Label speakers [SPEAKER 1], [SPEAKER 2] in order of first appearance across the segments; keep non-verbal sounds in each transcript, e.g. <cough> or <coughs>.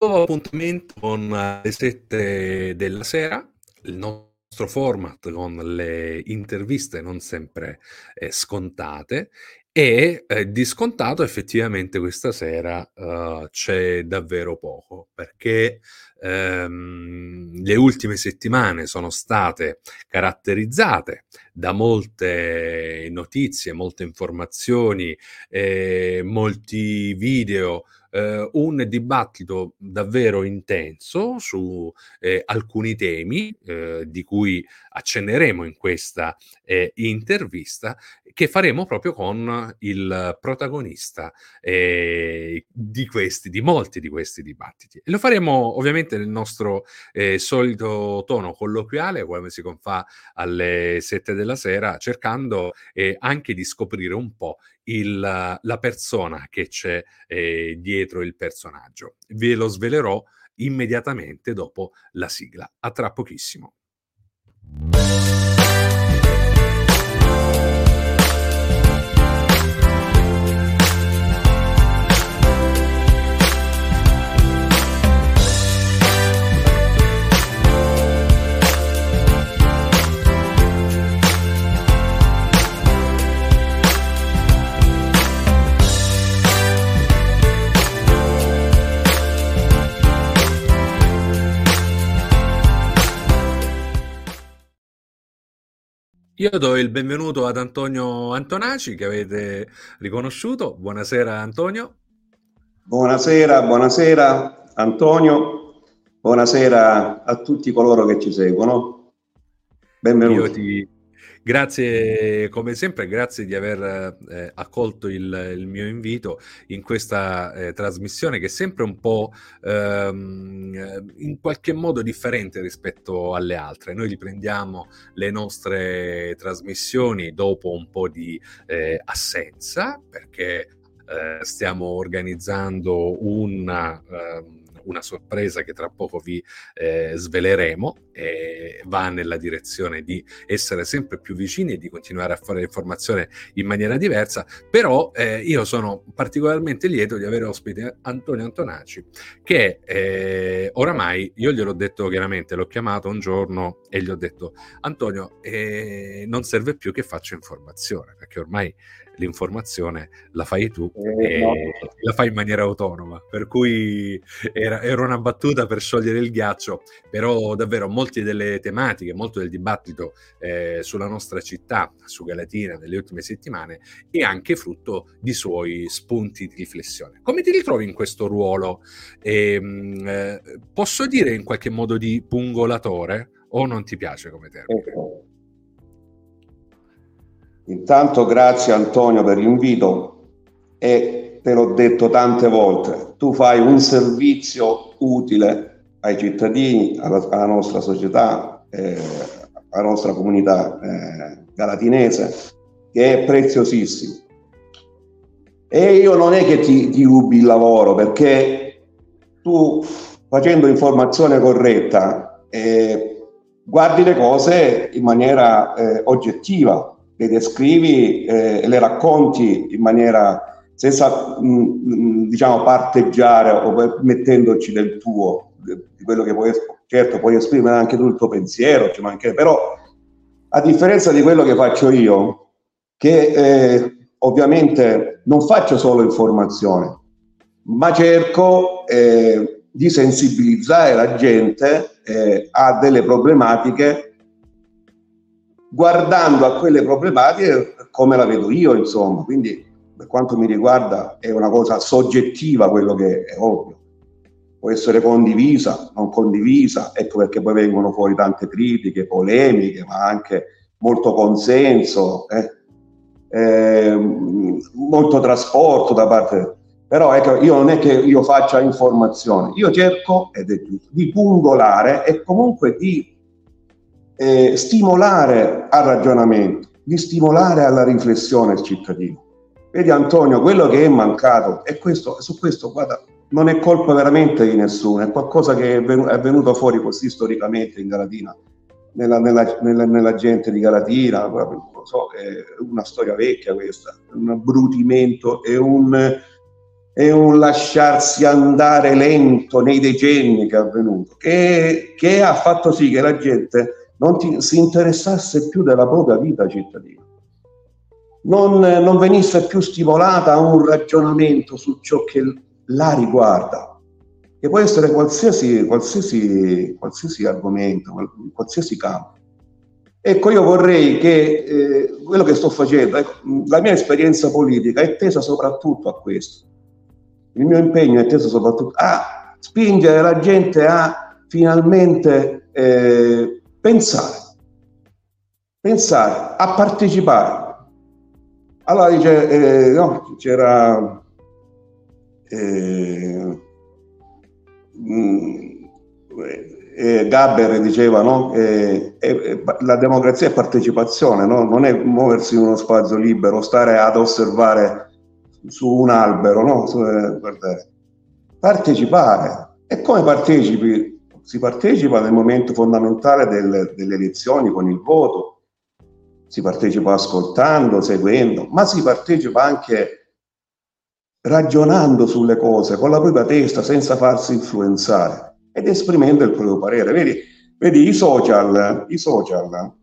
[SPEAKER 1] nuovo appuntamento con le 7 della sera, il nostro format con le interviste non sempre eh, scontate e eh, di scontato effettivamente questa sera uh, c'è davvero poco perché ehm, le ultime settimane sono state caratterizzate da molte notizie, molte informazioni, eh, molti video eh, un dibattito davvero intenso su eh, alcuni temi eh, di cui accenneremo in questa eh, intervista che faremo proprio con il protagonista eh, di questi, di molti di questi dibattiti. E lo faremo ovviamente nel nostro eh, solito tono colloquiale, come si confà alle sette della sera, cercando anche di scoprire un po' il, la persona che c'è eh, dietro il personaggio. Ve lo svelerò immediatamente dopo la sigla. A tra pochissimo. Io do il benvenuto ad Antonio Antonaci che avete riconosciuto. Buonasera Antonio.
[SPEAKER 2] Buonasera, buonasera Antonio. Buonasera a tutti coloro che ci seguono.
[SPEAKER 1] Benvenuto. Io ti, Grazie come sempre, grazie di aver eh, accolto il, il, mio invito in questa eh, trasmissione che è sempre un po' ehm, in qualche modo differente rispetto alle altre. Noi riprendiamo le nostre trasmissioni dopo un po' di eh, assenza perché eh, stiamo organizzando una... Um, una sorpresa che tra poco vi eh, sveleremo, eh, va nella direzione di essere sempre più vicini e di continuare a fare l'informazione in maniera diversa, però eh, io sono particolarmente lieto di avere ospite Antonio Antonacci, che eh, oramai, io gliel'ho detto chiaramente, l'ho chiamato un giorno e gli ho detto, Antonio, eh, non serve più che faccio informazione, perché ormai l'informazione la fai tu eh, e no. la fai in maniera autonoma. Per cui era, era, una battuta per sciogliere il ghiaccio, però davvero molte delle tematiche, molto del dibattito eh, sulla nostra città, su Galatina, nelle ultime settimane, è anche frutto di suoi spunti di riflessione. Come ti ritrovi in questo ruolo? Ehm, eh, posso dire in qualche modo di pungolatore o non ti piace come termine?
[SPEAKER 2] Intanto grazie Antonio per l'invito e te l'ho detto tante volte, tu fai un servizio utile ai cittadini, alla, alla nostra società, eh, alla nostra comunità eh, galatinese, che è preziosissimo. E io non è che ti, ti rubi il lavoro, perché tu facendo informazione corretta eh, guardi le cose in maniera eh, oggettiva, le descrivi e eh, le racconti in maniera senza mm, mm, diciamo parteggiare o mettendoci del tuo, di quello che puoi, certo puoi esprimere anche tu il tuo pensiero, ci mancherebbe, però a differenza di quello che faccio io, che eh, ovviamente non faccio solo informazione, ma cerco eh, di sensibilizzare la gente eh, a delle problematiche guardando a quelle problematiche come la vedo io, insomma. Quindi, per quanto mi riguarda, è una cosa soggettiva quello che è ovvio. Può essere condivisa, non condivisa, ecco perché poi vengono fuori tante critiche, polemiche, ma anche molto consenso, eh? Eh, molto trasporto da parte. Però ecco, io non è che io faccia informazione, io cerco, ed è giusto, di pungolare e comunque di eh, stimolare al ragionamento, di stimolare alla riflessione il cittadino. Vedi Antonio, quello che è mancato, e questo, su questo guarda, non è colpa veramente di nessuno, è qualcosa che è, venuto fuori così storicamente in Galatina, nella, nella, nella, nella gente di Galatina, proprio, so, è una storia vecchia questa, un abbrutimento e un, è un lasciarsi andare lento nei decenni che è avvenuto, che, che ha fatto sì che la gente non ti, si interessasse più della propria vita cittadina, non, non venisse più stimolata a un ragionamento su ciò che la riguarda, che può essere qualsiasi, qualsiasi, qualsiasi argomento, qualsiasi campo. Ecco, io vorrei che eh, quello che sto facendo, ecco, la mia esperienza politica è tesa soprattutto a questo, il mio impegno è teso soprattutto a spingere la gente a finalmente eh, pensare, pensare, a partecipare. Allora dice, eh, no, c'era eh, mh, eh, Gaber diceva no? Eh, eh, la democrazia è partecipazione, no? non è muoversi in uno spazio libero, stare ad osservare su un albero, no? Eh, partecipare. E come partecipi? Si partecipa nel momento fondamentale del, delle elezioni con il voto, si partecipa ascoltando, seguendo, ma si partecipa anche ragionando sulle cose con la propria testa senza farsi influenzare ed esprimendo il proprio parere. Vedi, vedi i, social, i social,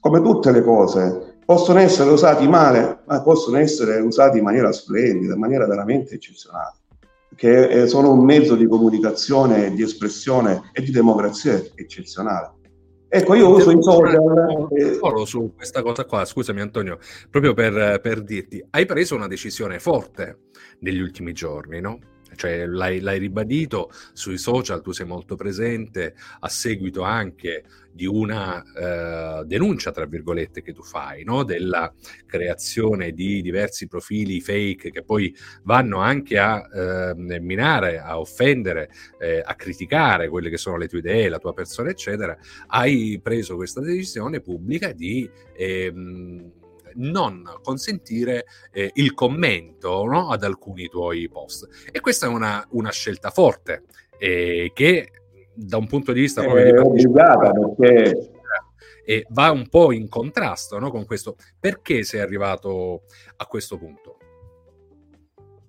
[SPEAKER 2] come tutte le cose, possono essere usati male, ma possono essere usati in maniera splendida, in maniera veramente eccezionale, che eh, sono un mezzo di comunicazione, di espressione e di democrazia eccezionale. Ecco, io uso i social.
[SPEAKER 1] Eh... su questa cosa qua, scusami Antonio, proprio per, per dirti, hai preso una decisione forte negli ultimi giorni, no? Cioè l'hai, l'hai, ribadito sui social, tu sei molto presente a seguito anche di una eh, denuncia, tra virgolette, che tu fai, no? della creazione di diversi profili fake che poi vanno anche a eh, minare, a offendere, eh, a criticare quelle che sono le tue idee, la tua persona, eccetera, hai preso questa decisione pubblica di... Ehm, non consentire eh, il commento no, ad alcuni tuoi post. E questa è una, una scelta forte eh, che da un punto di vista
[SPEAKER 2] proprio di obbligata perché
[SPEAKER 1] e va un po' in contrasto no, con questo. Perché sei arrivato a questo punto?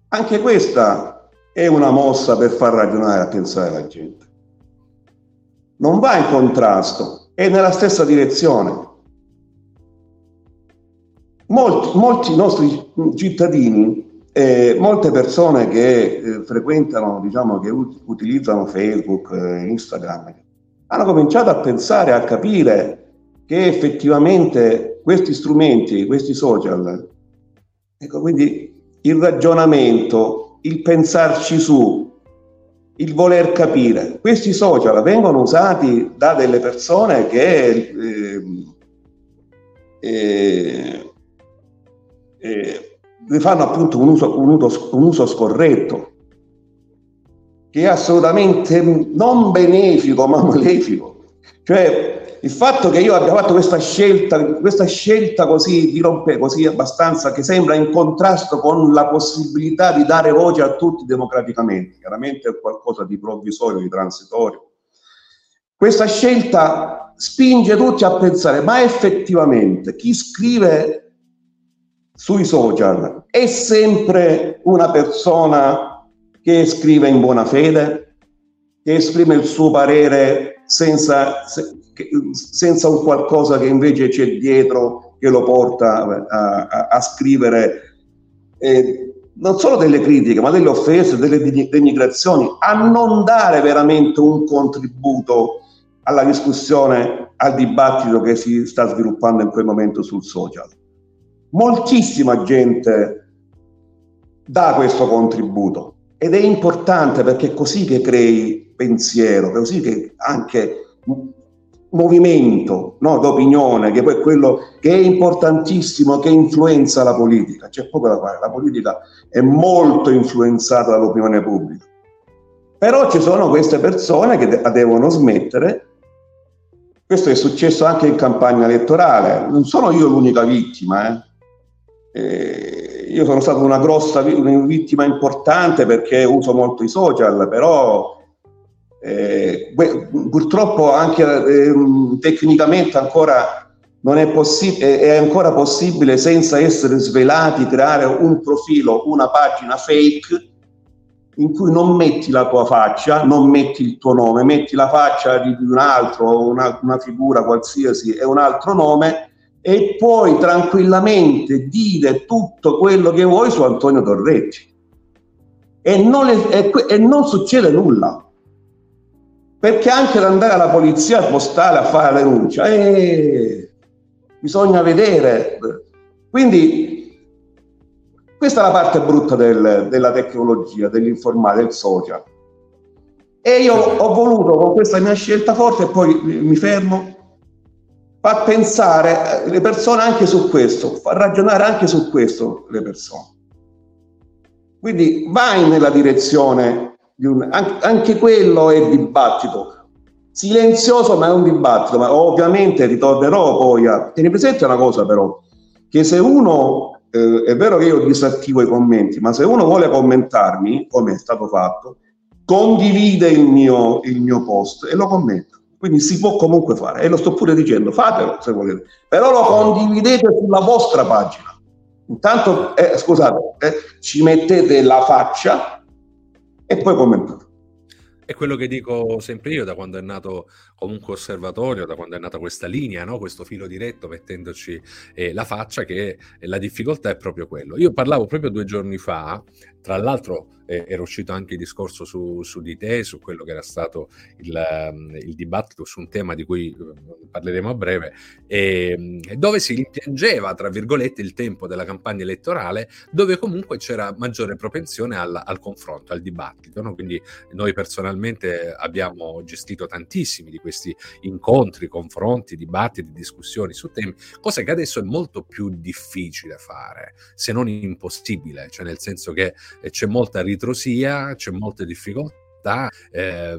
[SPEAKER 2] Anche questa è una mossa per far ragionare e pensare la gente. Non va in contrasto, è nella stessa direzione molti, molti nostri cittadini, eh, molte persone che eh, frequentano, diciamo, che ut- utilizzano Facebook, eh, Instagram, hanno cominciato a pensare, a capire che effettivamente questi strumenti, questi social, ecco, quindi il ragionamento, il pensarci su, il voler capire, questi social vengono usati da delle persone che ne fanno appunto un uso, un, uso, un uso scorretto, che è assolutamente non benefico ma <laughs> malefico. Cioè il fatto che io abbia fatto questa scelta, questa scelta così dirompe, così abbastanza che sembra in contrasto con la possibilità di dare voce a tutti democraticamente, chiaramente è qualcosa di provvisorio, di transitorio. Questa scelta spinge tutti a pensare, ma effettivamente chi scrive sui social è sempre una persona che scrive in buona fede, che esprime il suo parere senza, senza un qualcosa che invece c'è dietro che lo porta a, a, a scrivere eh, non solo delle critiche, ma delle offese, delle denigrazioni, a non dare veramente un contributo alla discussione, al dibattito che si sta sviluppando in quel momento sul social moltissima gente dà questo contributo ed è importante perché è così che crei pensiero, così che anche movimento no, d'opinione, che poi è quello che è importantissimo, che influenza la politica. C'è poco da fare, la politica è molto influenzata dall'opinione pubblica. Però ci sono queste persone che devono smettere. Questo è successo anche in campagna elettorale. Non sono io l'unica vittima, eh eh, io sono stato una grossa una vittima importante perché uso molto i social, però eh, purtroppo anche eh, tecnicamente ancora non è possibile, è ancora possibile senza essere svelati creare un profilo, una pagina fake in cui non metti la tua faccia, non metti il tuo nome, metti la faccia di un altro, una, una figura qualsiasi e un altro nome e puoi tranquillamente dire tutto quello che vuoi su Antonio Torretti. E non, e, e non succede nulla. Perché anche ad andare alla polizia postale a fare la denuncia, eh, bisogna vedere. Quindi questa è la parte brutta del, della tecnologia, dell'informatica, del social. E io ho voluto con questa mia scelta forte, e poi mi fermo, far pensare le persone anche su questo, far ragionare anche su questo le persone. Quindi vai nella direzione di un... anche quello è dibattito, silenzioso ma è un dibattito, ma ovviamente ritornerò poi a... Tieni presente una cosa però, che se uno eh, è vero che io disattivo i commenti, ma se uno vuole commentarmi, come è stato fatto, condivide il mio, il mio post e lo commenta. Quindi si può comunque fare, e lo sto pure dicendo, fatelo se volete, però lo condividete sulla vostra pagina. Intanto, eh, scusate, eh, ci mettete la faccia e poi commentate.
[SPEAKER 1] È quello che dico sempre io da quando è nato comunque osservatorio, da quando è nata questa linea, no? questo filo diretto mettendoci eh, la faccia, che la difficoltà è proprio quello. Io parlavo proprio due giorni fa, tra l'altro eh, era uscito anche il discorso su, su, di te, su quello che era stato il, um, il, dibattito su un tema di cui uh, parleremo a breve, e, dove si rimpiangeva, tra virgolette, il tempo della campagna elettorale, dove comunque c'era maggiore propensione al, al confronto, al dibattito. No? Quindi noi personalmente abbiamo gestito tantissimi di questi incontri, confronti, dibattiti, discussioni su temi, cosa che adesso è molto più difficile fare, se non impossibile, cioè nel senso che eh, c'è molta ritrosia c'è molte difficoltà. Eh,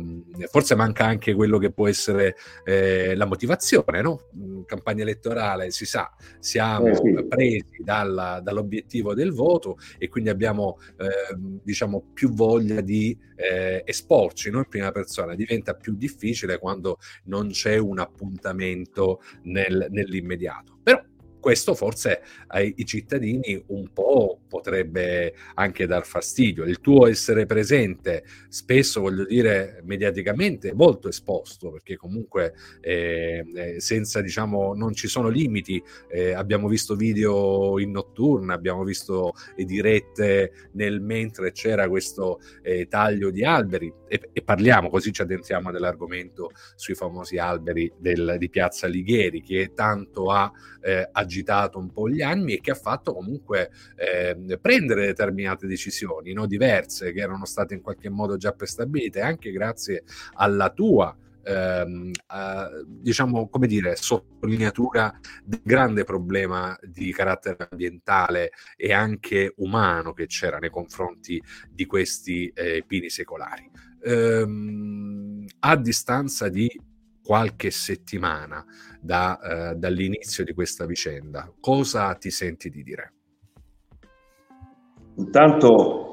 [SPEAKER 1] forse manca anche quello che può essere eh, la motivazione, no? In campagna elettorale si sa, siamo eh sì. presi dalla, dall'obiettivo del voto e quindi abbiamo ehm, diciamo più voglia di eh, esporci no? in prima persona. Diventa più difficile quando non c'è un appuntamento nel, nell'immediato. Però questo forse ai cittadini un po' potrebbe anche dar fastidio. Il tuo essere presente, spesso voglio dire mediaticamente, molto esposto, perché comunque eh, eh, senza diciamo non ci sono limiti. Eh, abbiamo visto video in notturna, abbiamo visto dirette nel mentre c'era questo eh, taglio di alberi e, e, parliamo così ci addentriamo nell'argomento sui famosi alberi del, di Piazza Lighieri che tanto ha eh, agitato un po' gli anni e che ha fatto comunque eh, prendere determinate decisioni no? diverse che erano state in qualche modo già prestabilite anche grazie alla tua ehm, eh, diciamo come dire sottolineatura del grande problema di carattere ambientale e anche umano che c'era nei confronti di questi eh, pini secolari ehm, a distanza di qualche settimana da, eh, dall'inizio di questa vicenda, cosa ti senti di dire?
[SPEAKER 2] Intanto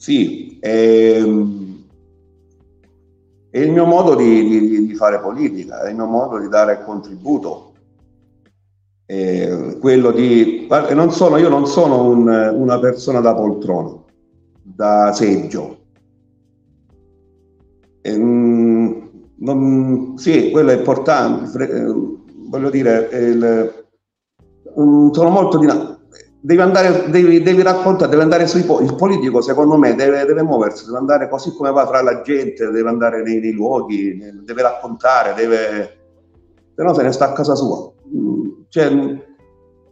[SPEAKER 2] sì, è, ehm, è il mio modo di, di, di, fare politica, è il mio modo di dare contributo. È quello di, non sono, io non sono un, una persona da poltrona, da seggio. E, ehm, non, sì, quello è importante, eh, voglio dire, il, sono molto dinamico. Devi andare, devi, devi raccontare, devi andare sui il politico secondo me deve, deve, muoversi, deve andare così come va fra la gente, deve andare nei, nei luoghi, deve raccontare, deve, se no se ne sta a casa sua. Mm, cioè,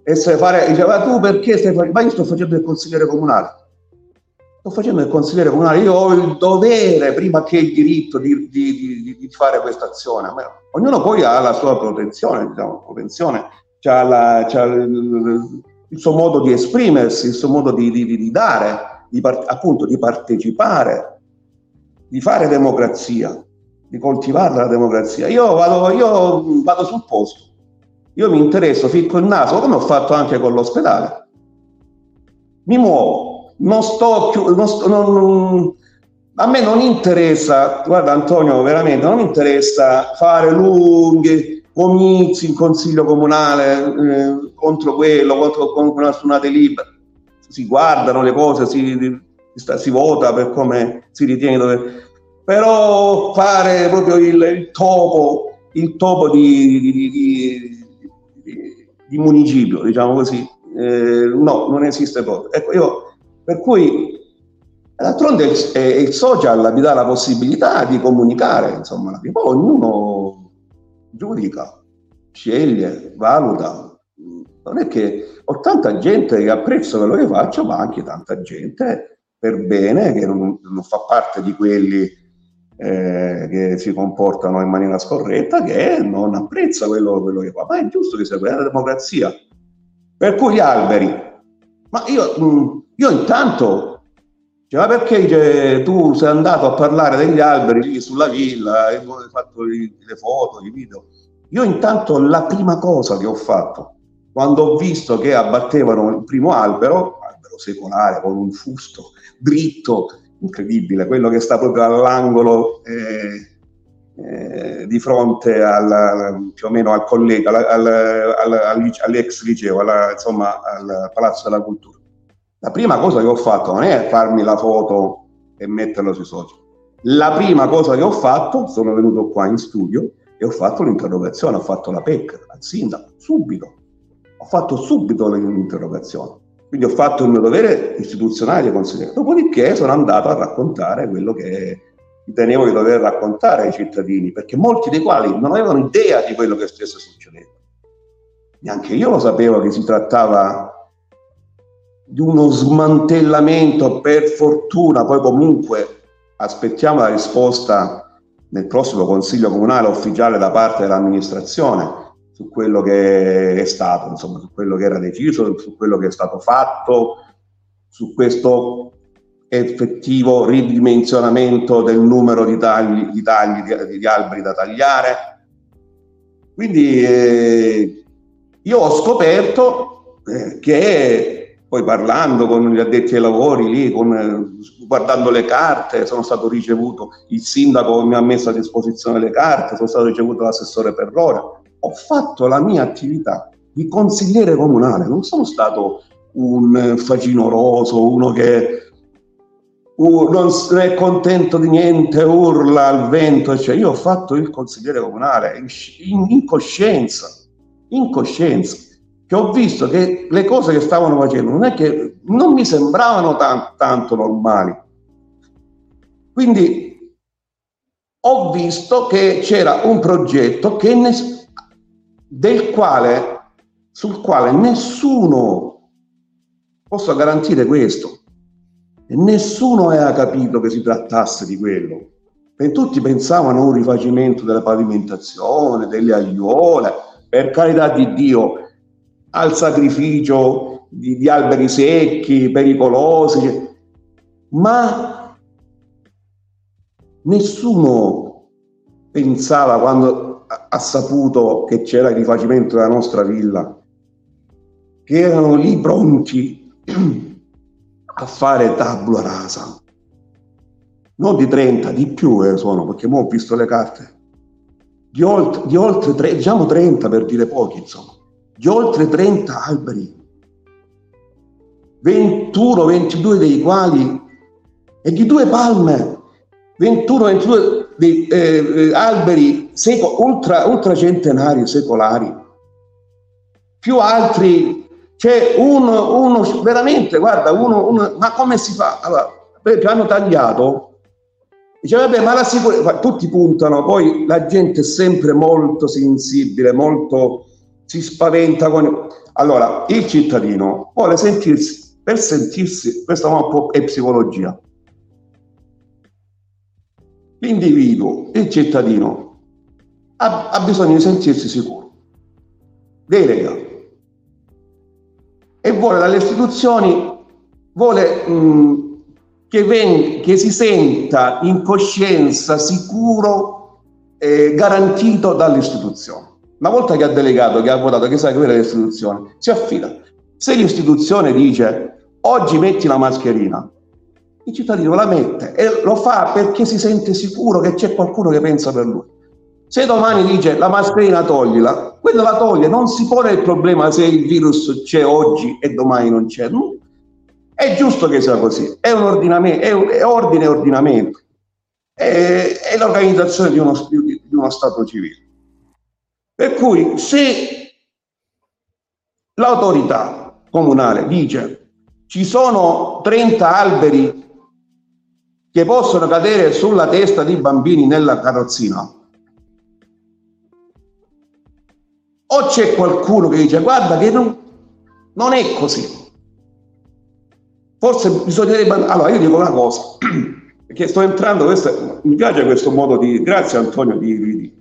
[SPEAKER 2] essere fare, diceva tu perché stai facendo, ma io sto facendo il consigliere comunale sto facendo il consigliere comunale, io ho il dovere, prima che il diritto, di, di, di, di fare questa azione. Ognuno poi ha la sua protezione, diciamo, propensione, ha, la, c'ha il, il, suo modo di esprimersi, il suo modo di, dare, appunto di partecipare, di fare democrazia, di coltivare la democrazia. Io vado, io vado sul posto, io mi interesso, ficco il naso, come ho fatto anche con l'ospedale. Mi muovo, non sto più, non sto, non, a me non interessa, guarda Antonio, veramente non interessa fare lunghi comizi in consiglio comunale eh, contro quello, contro, contro una, su una delibera. Si guardano le cose, si, si vota per come si ritiene dove... Però fare proprio il, il topo, il topo di, di, di, di municipio, diciamo così, eh, no, non esiste proprio. Ecco, io, per cui D'altronde il, il, social vi dà la possibilità di comunicare, insomma, poi ognuno giudica, sceglie, valuta. Non è che ho tanta gente che apprezza quello che faccio, ma anche tanta gente per bene che non, non fa parte di quelli eh, che si comportano in maniera scorretta, che non apprezza quello, quello che fa. Ma è giusto che sia quella democrazia. Per cui gli alberi, ma io, io intanto Dice, ma perché dice, tu sei andato a parlare degli alberi lì sulla villa hai fatto le foto, i video? Io intanto la prima cosa che ho fatto, quando ho visto che abbattevano il primo albero, albero secolare con un fusto dritto, incredibile, quello che sta proprio all'angolo eh, eh, di fronte al, più o meno al collega, al, al, all'ex liceo, alla, insomma al Palazzo della Cultura la prima cosa che ho fatto non è farmi la foto e metterla sui social. La prima cosa che ho fatto, sono venuto qua in studio e ho fatto l'interrogazione, ho fatto la PEC al sindaco, subito. Ho fatto subito l'interrogazione. Quindi ho fatto il mio dovere istituzionale di consigliere. Dopodiché sono andato a raccontare quello che ritenevo di dover raccontare ai cittadini, perché molti dei quali non avevano idea di quello che stesse succedendo. Neanche io lo sapevo che si trattava di uno smantellamento, per fortuna, poi comunque aspettiamo la risposta nel prossimo Consiglio Comunale ufficiale da parte dell'amministrazione su quello che è stato, insomma, su quello che era deciso, su quello che è stato fatto, su questo effettivo ridimensionamento del numero di tagli, di, tagli, di, di alberi da tagliare. Quindi eh, io ho scoperto eh, che poi parlando con gli addetti ai lavori lì, con, guardando le carte, sono stato ricevuto, il sindaco mi ha messo a disposizione le carte, sono stato ricevuto l'assessore per l'ora. Ho fatto la mia attività di consigliere comunale, non sono stato un facinoroso, uno che non è contento di niente, urla al vento, cioè io ho fatto il consigliere comunale in, in coscienza, in coscienza che ho visto che le cose che stavano facendo non è che non mi sembravano tan- tanto normali. Quindi ho visto che c'era un progetto che ne- del quale, sul quale nessuno, posso garantire questo, nessuno aveva capito che si trattasse di quello. E tutti pensavano a un rifacimento della pavimentazione, delle aiuole, per carità di Dio, al sacrificio di, di alberi secchi, pericolosi, ma nessuno pensava quando ha saputo che c'era il rifacimento della nostra villa, che erano lì pronti <clears throat> a fare tabula rasa. Non di 30, di più eh, sono, perché ora ho visto le carte. Di oltre, di oltre 3, diciamo 30 per dire pochi, insomma di oltre 30 alberi, 21-22 dei quali e di due palme, 21-22 dei eh, alberi seco, ultra, ultracentenari, secolari, più altri, c'è uno, uno veramente, guarda, uno, uno, ma come si fa? Allora, hanno tagliato, dice vabbè, ma la sicurezza, tutti puntano, poi la gente è sempre molto sensibile, molto si spaventa con... Allora, il cittadino vuole sentirsi, per sentirsi, questa è psicologia. L'individuo, il cittadino, ha, ha bisogno di sentirsi sicuro. Delega. E vuole dalle istituzioni, vuole mh, che, ven- che si senta in coscienza sicuro e garantito dalle istituzioni. Una volta che ha delegato, che ha votato, che sa che quella è l'istituzione, si affida. Se l'istituzione dice oggi metti la mascherina, il cittadino la mette e lo fa perché si sente sicuro che c'è qualcuno che pensa per lui. Se domani dice la mascherina toglila, quello la toglie, non si pone il problema se il virus c'è oggi e domani non c'è. È giusto che sia così, è un ordinamento, è, un, è ordine e ordinamento, è, è l'organizzazione di uno, di uno Stato civile. Per cui se l'autorità comunale dice ci sono 30 alberi che possono cadere sulla testa di bambini nella carrozzina, o c'è qualcuno che dice guarda che non, non è così. Forse bisognerebbe... Allora io dico una cosa, <clears throat> perché sto entrando, questo, mi piace questo modo di... Grazie Antonio di, di,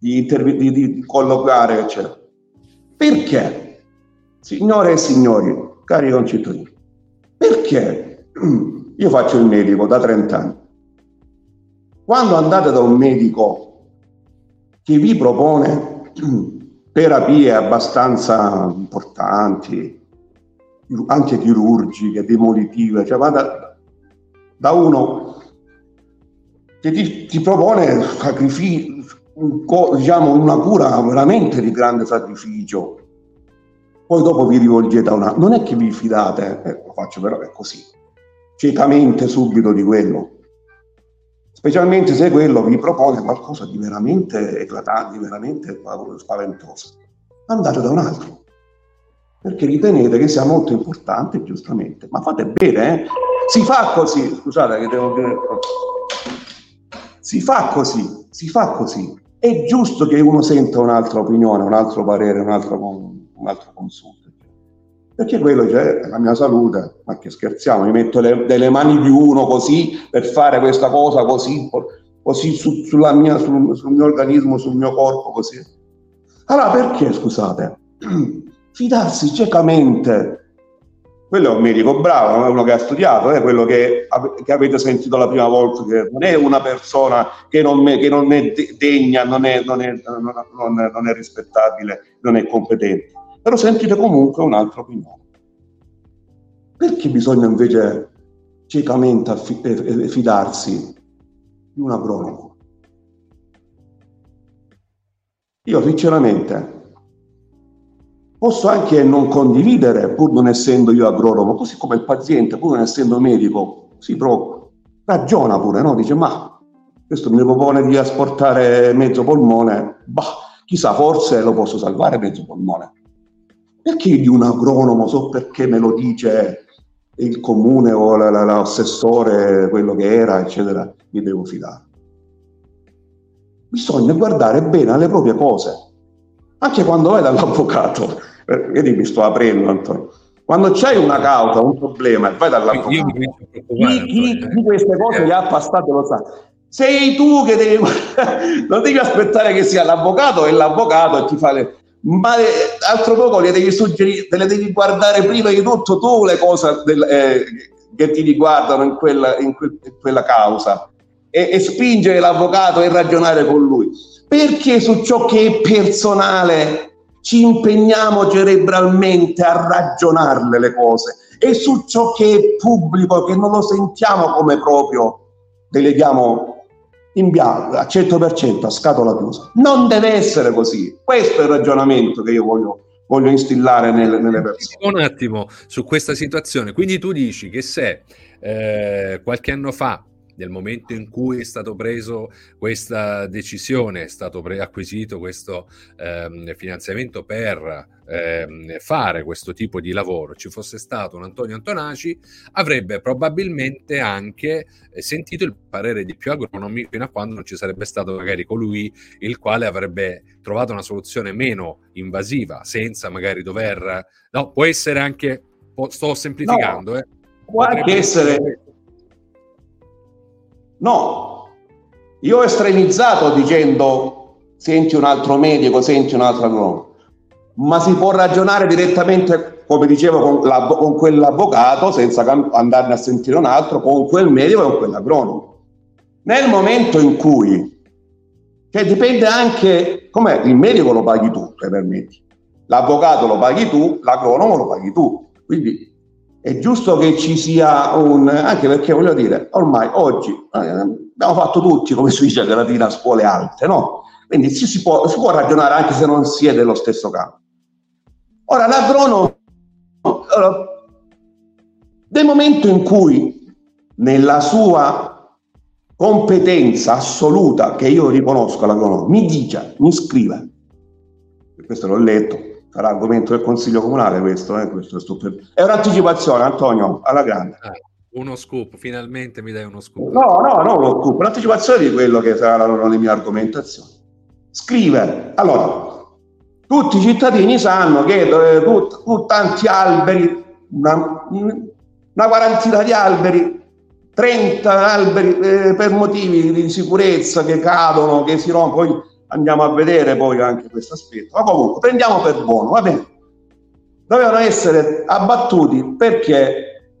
[SPEAKER 2] di, intervi- di, di collocare, eccetera. Perché, signore e signori, cari concittadini, perché <clears throat> io faccio il medico da 30 anni. Quando andate da un medico che vi propone <clears throat> terapie abbastanza importanti, anche chirurgiche, demolitive, cioè vada da uno che ti, ti propone sacrifici, diciamo, una cura veramente di grande sacrificio, poi dopo vi rivolgete a una... Non è che vi fidate, eh, lo faccio però è così, ciecamente subito di quello, specialmente se quello vi propone qualcosa di veramente eclatante, di veramente spaventoso. Andate da un altro, perché ritenete che sia molto importante, giustamente, ma fate bene, eh? Si fa così, scusate che devo dire... Si fa così, si fa così. È giusto che uno senta un'altra opinione, un altro parere, un altro, un altro consulto. Perché quello c'è la mia salute, ma che scherziamo, mi metto le, delle mani di uno così per fare questa cosa così, così su, mia, sul, sul mio organismo, sul mio corpo, così. Allora perché, scusate, <clears throat> fidarsi ciecamente quello è un medico bravo, non è uno che ha studiato, è quello che, che, avete sentito la prima volta, che non è una persona che non, che non è degna, non è, non, è, non, è, è, rispettabile, non è competente, però sentite comunque un'altra opinione. Perché bisogna invece ciecamente fidarsi di un agronomo? Io sinceramente Posso anche non condividere, pur non essendo io agronomo, così come il paziente, pur non essendo medico, si pro- ragiona pure, no? Dice, ma questo mi propone di asportare mezzo polmone, bah, chissà, forse lo posso salvare mezzo polmone. Perché di un agronomo so perché me lo dice il comune o l'assessore, quello che era, eccetera, mi devo fidare. Bisogna guardare bene alle proprie cose, anche quando vai dall'avvocato vedi mi sto aprendo Antonio. Quando c'hai una causa, un problema e vai dall'avvocato chi, chi, chi queste cose le ha passate lo sa. Sei tu che devi <laughs> non devi aspettare che sia l'avvocato e l'avvocato ti fa le ma eh, altro poco le devi suggerire te le devi guardare prima di tutto tu le cose del, eh, che ti riguardano in quella, in que, in quella causa. E, e spingere l'avvocato e ragionare con lui. Perché su ciò che è personale ci impegniamo cerebralmente a ragionarle le cose e su ciò che è pubblico, che non lo sentiamo come proprio, deleghiamo in bianco al 100% a scatola chiusa. Non deve essere così. Questo è il ragionamento che io voglio, voglio instillare nelle, nelle persone.
[SPEAKER 1] Un attimo su questa situazione. Quindi tu dici che se eh, qualche anno fa nel momento in cui è stato preso questa decisione, è stato pre- acquisito questo ehm, finanziamento per ehm, fare questo tipo di lavoro, ci fosse stato un Antonio Antonaci, avrebbe probabilmente anche eh, sentito il parere di più agronomi fino a quando non ci sarebbe stato magari colui il quale avrebbe trovato una soluzione meno invasiva, senza magari dover... No, può essere anche... sto semplificando,
[SPEAKER 2] no,
[SPEAKER 1] eh.
[SPEAKER 2] Può anche essere No, io ho estremizzato dicendo senti un altro medico, senti un altro agronomo, ma si può ragionare direttamente, come dicevo, con, con quell'avvocato senza andarne a sentire un altro, con quel medico e con quell'agronomo. Nel momento in cui, che dipende anche, come il medico lo paghi tu, se permetti, l'avvocato lo paghi tu, l'agronomo lo paghi tu, quindi è giusto che ci sia un... anche perché voglio dire, ormai oggi eh, abbiamo fatto tutti, come si dice, a scuole alte, no? Quindi si, si, può, si può ragionare anche se non si è dello stesso campo. Ora, l'agronomo... Nel momento in cui nella sua competenza assoluta, che io riconosco all'agronomo, mi dice, mi scrive, questo l'ho letto, sarà argomento del Consiglio Comunale questo, eh, questo è, stupendo. è un'anticipazione Antonio, alla grande. Ah,
[SPEAKER 1] uno scoop, finalmente mi dai uno scoop.
[SPEAKER 2] No, no, no, uno scoop, un'anticipazione di quello che saranno le mie argomentazioni. Scrive, allora, tutti i cittadini sanno che eh, tut, tut, tanti alberi, una, una quarantina di alberi 30 alberi eh, per motivi di sicurezza che cadono, che si rompono, andiamo a vedere poi anche questo aspetto, ma comunque prendiamo per buono, va bene. Dovevano essere abbattuti perché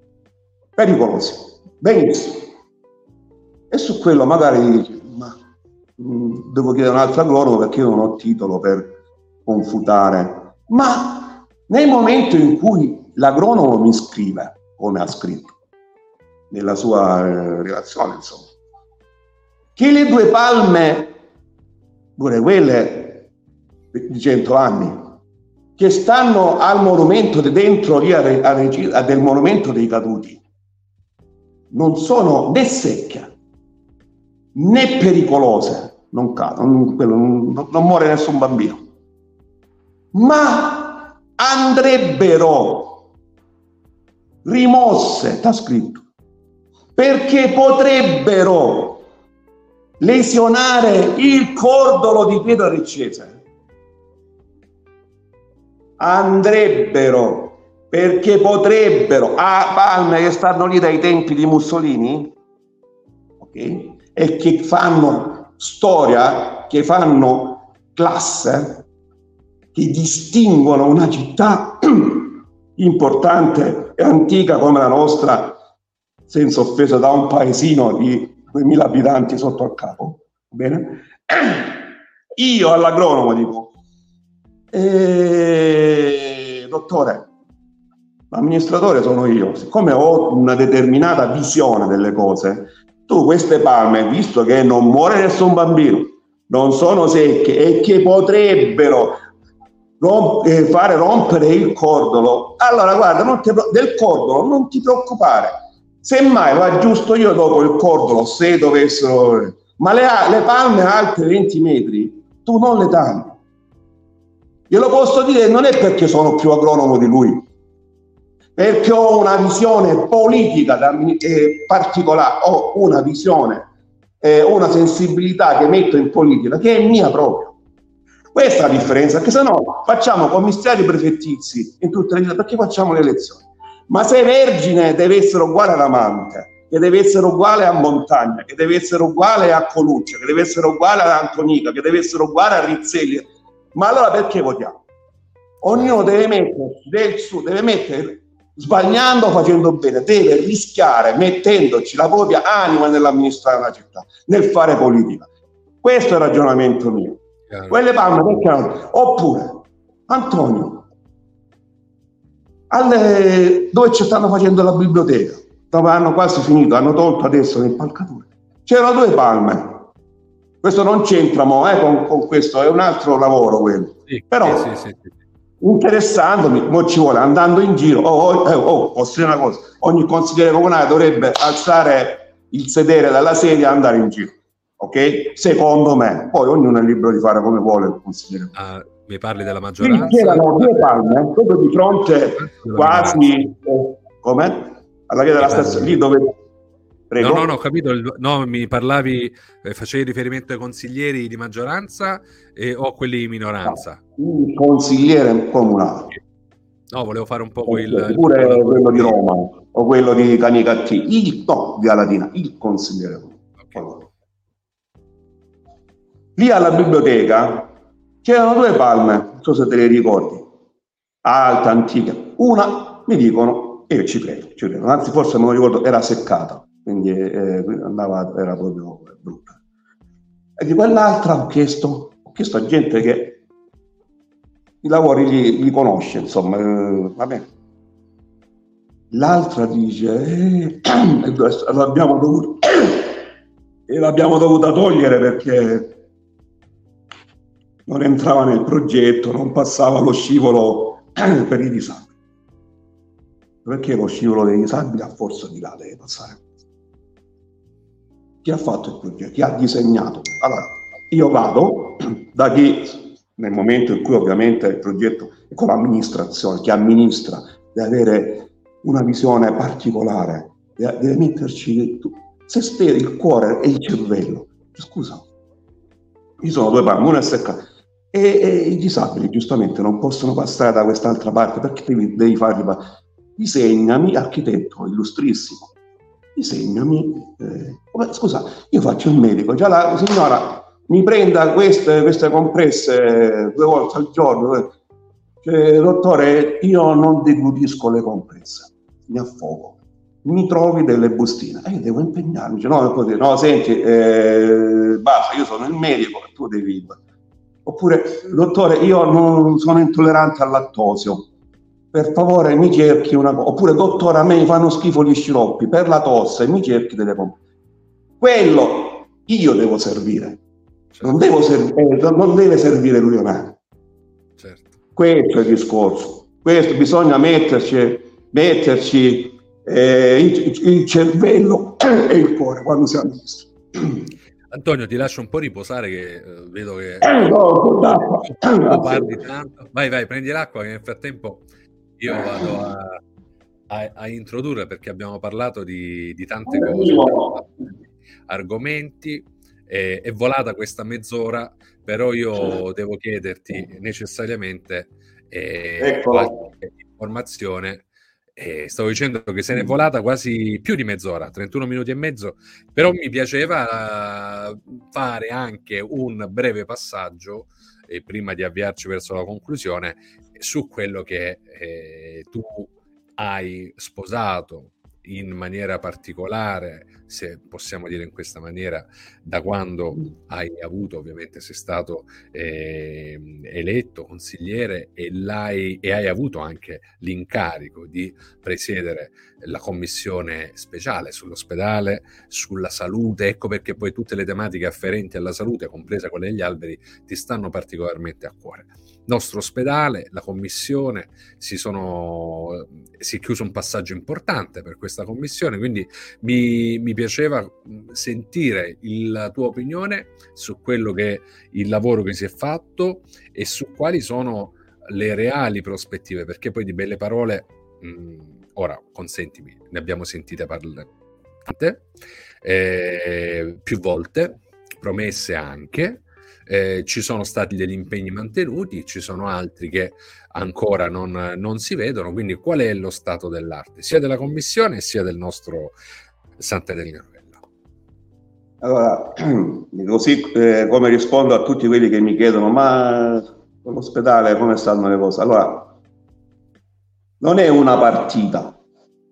[SPEAKER 2] pericolosi, benissimo. E su quello magari dici, ma mh, mm, devo chiedere un altro agronomo perché io non ho titolo per confutare. Ma nel momento in cui l'agronomo mi scrive, come ha scritto, nella sua eh, relazione, insomma, che le due palme, pure quelle di cento anni, che stanno al monumento dentro lì a, a, a, del monumento dei caduti, non sono né secche né pericolose, non non, non, non muore nessun bambino, ma andrebbero rimosse, sta scritto, perché potrebbero lesionare il cordolo di Pietro Riccese. Andrebbero perché potrebbero a palme che stanno lì dai tempi di Mussolini okay, e che fanno storia, che fanno classe, che distinguono una città <clears throat> importante e antica come la nostra senza offesa da un paesino di 2000 abitanti sotto al capo. Bene? Io all'agronomo dico, eh, dottore, l'amministratore sono io, siccome ho una determinata visione delle cose, tu queste palme, visto che non muore nessun bambino, non sono secche e che potrebbero rom- eh, fare rompere il cordolo, allora guarda, ti, del cordolo non ti preoccupare, Semmai lo aggiusto io dopo il cordolo, se dovessero... Ma le, le palme alte 20 metri, tu non le tagli. Glielo posso dire, non è perché sono più agronomo di lui, perché ho una visione politica eh, particolare, ho una visione, eh, una sensibilità che metto in politica, che è mia proprio. Questa è la differenza, perché se no facciamo commissari prefettizi in tutte le perché facciamo le elezioni? Ma se Vergine deve essere uguale ad Amante, che deve essere uguale a Montagna, che deve essere uguale a Coluccia, che deve essere uguale ad Antonica, che deve essere uguale a Rizzelli, ma allora perché votiamo? Ognuno deve mettere del suo, deve mettere sbagliando o facendo bene, deve rischiare mettendoci la propria anima nell'amministrare una città, nel fare politica. Questo è il ragionamento mio. Chiaro. Quelle palme perché Oppure, Antonio, alle, dove ci stanno facendo la biblioteca, dove hanno quasi finito, hanno tolto adesso le impalcature. C'erano due palme. Questo non c'entra mo, eh, con, con, questo, è un altro lavoro quello. Sì, Però sì, sì, interessandomi, mo ci vuole andando in giro, oh, oh, eh, oh, posso dire una cosa, ogni consigliere comunale dovrebbe alzare il sedere dalla sedia e andare in giro. Ok? Secondo me, poi ognuno è libero di fare come vuole il consigliere.
[SPEAKER 1] Uh mi parli della maggioranza?
[SPEAKER 2] Sì, c'erano due palme, proprio di fronte quasi, come? Alla via della stazione, lì dove...
[SPEAKER 1] Prego. No, no, no, ho capito, no, mi parlavi, eh, facevi riferimento ai consiglieri di maggioranza e, o quelli di minoranza?
[SPEAKER 2] No, il consigliere comunale.
[SPEAKER 1] No, volevo fare un po' quel...
[SPEAKER 2] Pure il... quello di Roma o quello di Canicatti, il, no, via Latina, il consigliere comunale. Okay. Lì alla biblioteca C'erano due palme, non so se te le ricordi, alte, antiche. Una, mi dicono, e io ci credo, ci credo, anzi forse non lo ricordo, era seccata, quindi eh, andava, era proprio brutta. E di quell'altra ho chiesto, ho chiesto a gente che i lavori li, li conosce, insomma, eh, va bene. L'altra dice, eh, <clears throat> l'abbiamo dovuto, <coughs> e l'abbiamo dovuta togliere perché non entrava nel progetto, non passava lo scivolo <clears throat> per i disabili. perché lo scivolo dei disabili a forza di là deve passare. Chi ha fatto il progetto? Chi ha disegnato? Allora, io vado <clears throat> da chi, nel momento in cui ovviamente il progetto è con l'amministrazione, chi amministra, deve avere una visione particolare, deve, deve metterci se stare il cuore e il cervello. Scusa, ci sono due palme, una è secca. E, e, i disabili giustamente non possono passare da quest'altra parte perché devi, devi farli disegnami architetto illustrissimo disegnami eh, scusa io faccio il medico già la signora mi prenda queste, queste compresse due volte al giorno cioè, dottore io non deglutisco le compresse mi affogo mi trovi delle bustine e io devo impegnarmi cioè, no, così, no senti eh, basta io sono il medico tu devi oppure dottore io non sono intollerante al lattosio per favore mi cerchi una cosa oppure dottore a me fanno schifo gli sciroppi. Per la tosse mi cerchi delle pompe. Quello io devo servire. Non, devo serv- eh, non deve servire l'Ulionare certo. questo è il discorso. Questo bisogna metterci metterci eh, il, il, cervello e il cuore quando si amministra
[SPEAKER 1] Antonio, ti lascio un po' riposare che eh, vedo che eh, no, parli tanto. Vai, vai, prendi l'acqua che nel frattempo io vado a, a, a introdurre perché abbiamo parlato di, di tante cose, argomenti. È, è volata questa mezz'ora, però io devo chiederti necessariamente eh, qualche informazione eh, stavo dicendo che se ne è volata quasi più di mezz'ora, 31 minuti e mezzo, però mi piaceva uh, fare anche un breve passaggio, eh, prima di avviarci verso la conclusione, su quello che eh, tu hai sposato in maniera particolare, se possiamo dire in questa maniera, da quando mm. hai avuto, ovviamente sei stato eh, eletto consigliere e, e, hai avuto anche l'incarico di presiedere la commissione speciale sull'ospedale, sulla salute, ecco perché poi tutte le tematiche afferenti alla salute, compresa quelle degli alberi, ti stanno particolarmente a cuore nostro ospedale, la commissione, si, sono, si è chiuso un passaggio importante per questa commissione, quindi mi, mi piaceva sentire il, la tua opinione su quello che è il lavoro che si è fatto e su quali sono le reali prospettive, perché poi di belle parole, mh, ora consentimi, ne abbiamo sentite parlare tante, eh, più volte, promesse anche, eh, ci sono stati degli impegni mantenuti, ci sono altri che ancora non, non, si vedono, quindi qual è lo stato dell'arte, sia della Commissione sia del nostro Santa Caterina Novella?
[SPEAKER 2] Allora, <clears throat> così eh, come rispondo a tutti quelli che mi chiedono, ma con l'ospedale come stanno le cose? Allora, non è una partita,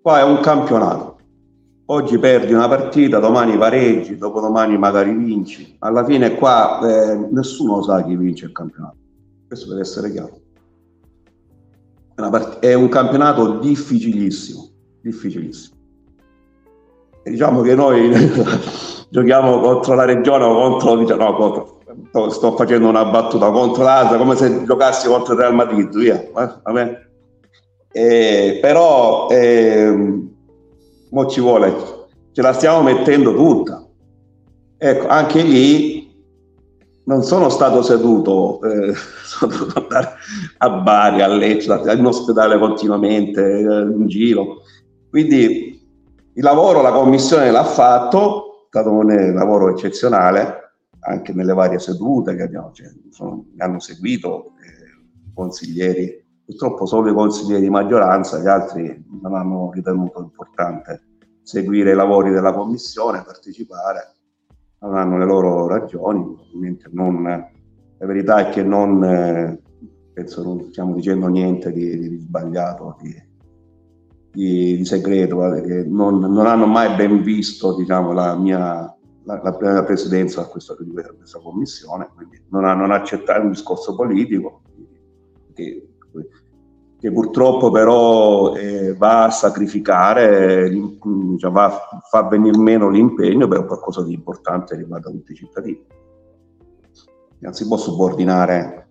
[SPEAKER 2] qua è un campionato oggi perdi una partita, domani pareggi, dopodomani magari vinci. Alla fine qua eh, nessuno sa chi vince il campionato. Questo deve essere chiaro. È, part- è un campionato difficilissimo, difficilissimo. E diciamo che noi <laughs> giochiamo contro la regione o contro, diciamo, no, contro, sto facendo una battuta contro l'altra, come se giocassi contro il Real Madrid, via. Eh, eh, però eh, mo ci vuole, ce la stiamo mettendo tutta. Ecco, anche lì non sono stato seduto, eh, <laughs> sono dovuto andare a Bari, a Lecce, in ospedale continuamente, eh, in giro. Quindi il lavoro la commissione l'ha fatto, è stato un lavoro eccezionale, anche nelle varie sedute che abbiamo, cioè, sono, hanno seguito eh, consiglieri Purtroppo solo i consiglieri di maggioranza, gli altri non hanno ritenuto importante seguire i lavori della commissione, partecipare, avranno le loro ragioni, ovviamente non, la verità è che non, eh, penso non stiamo dicendo niente di, di sbagliato, di, di, segreto, che non, non, hanno mai ben visto diciamo, la mia la, la presidenza di questa, questa, commissione, quindi non hanno accettato un discorso politico. Che, che purtroppo però eh, va a sacrificare, cioè va a far venire meno l'impegno per qualcosa di importante riguardo a tutti i cittadini. Non si può subordinare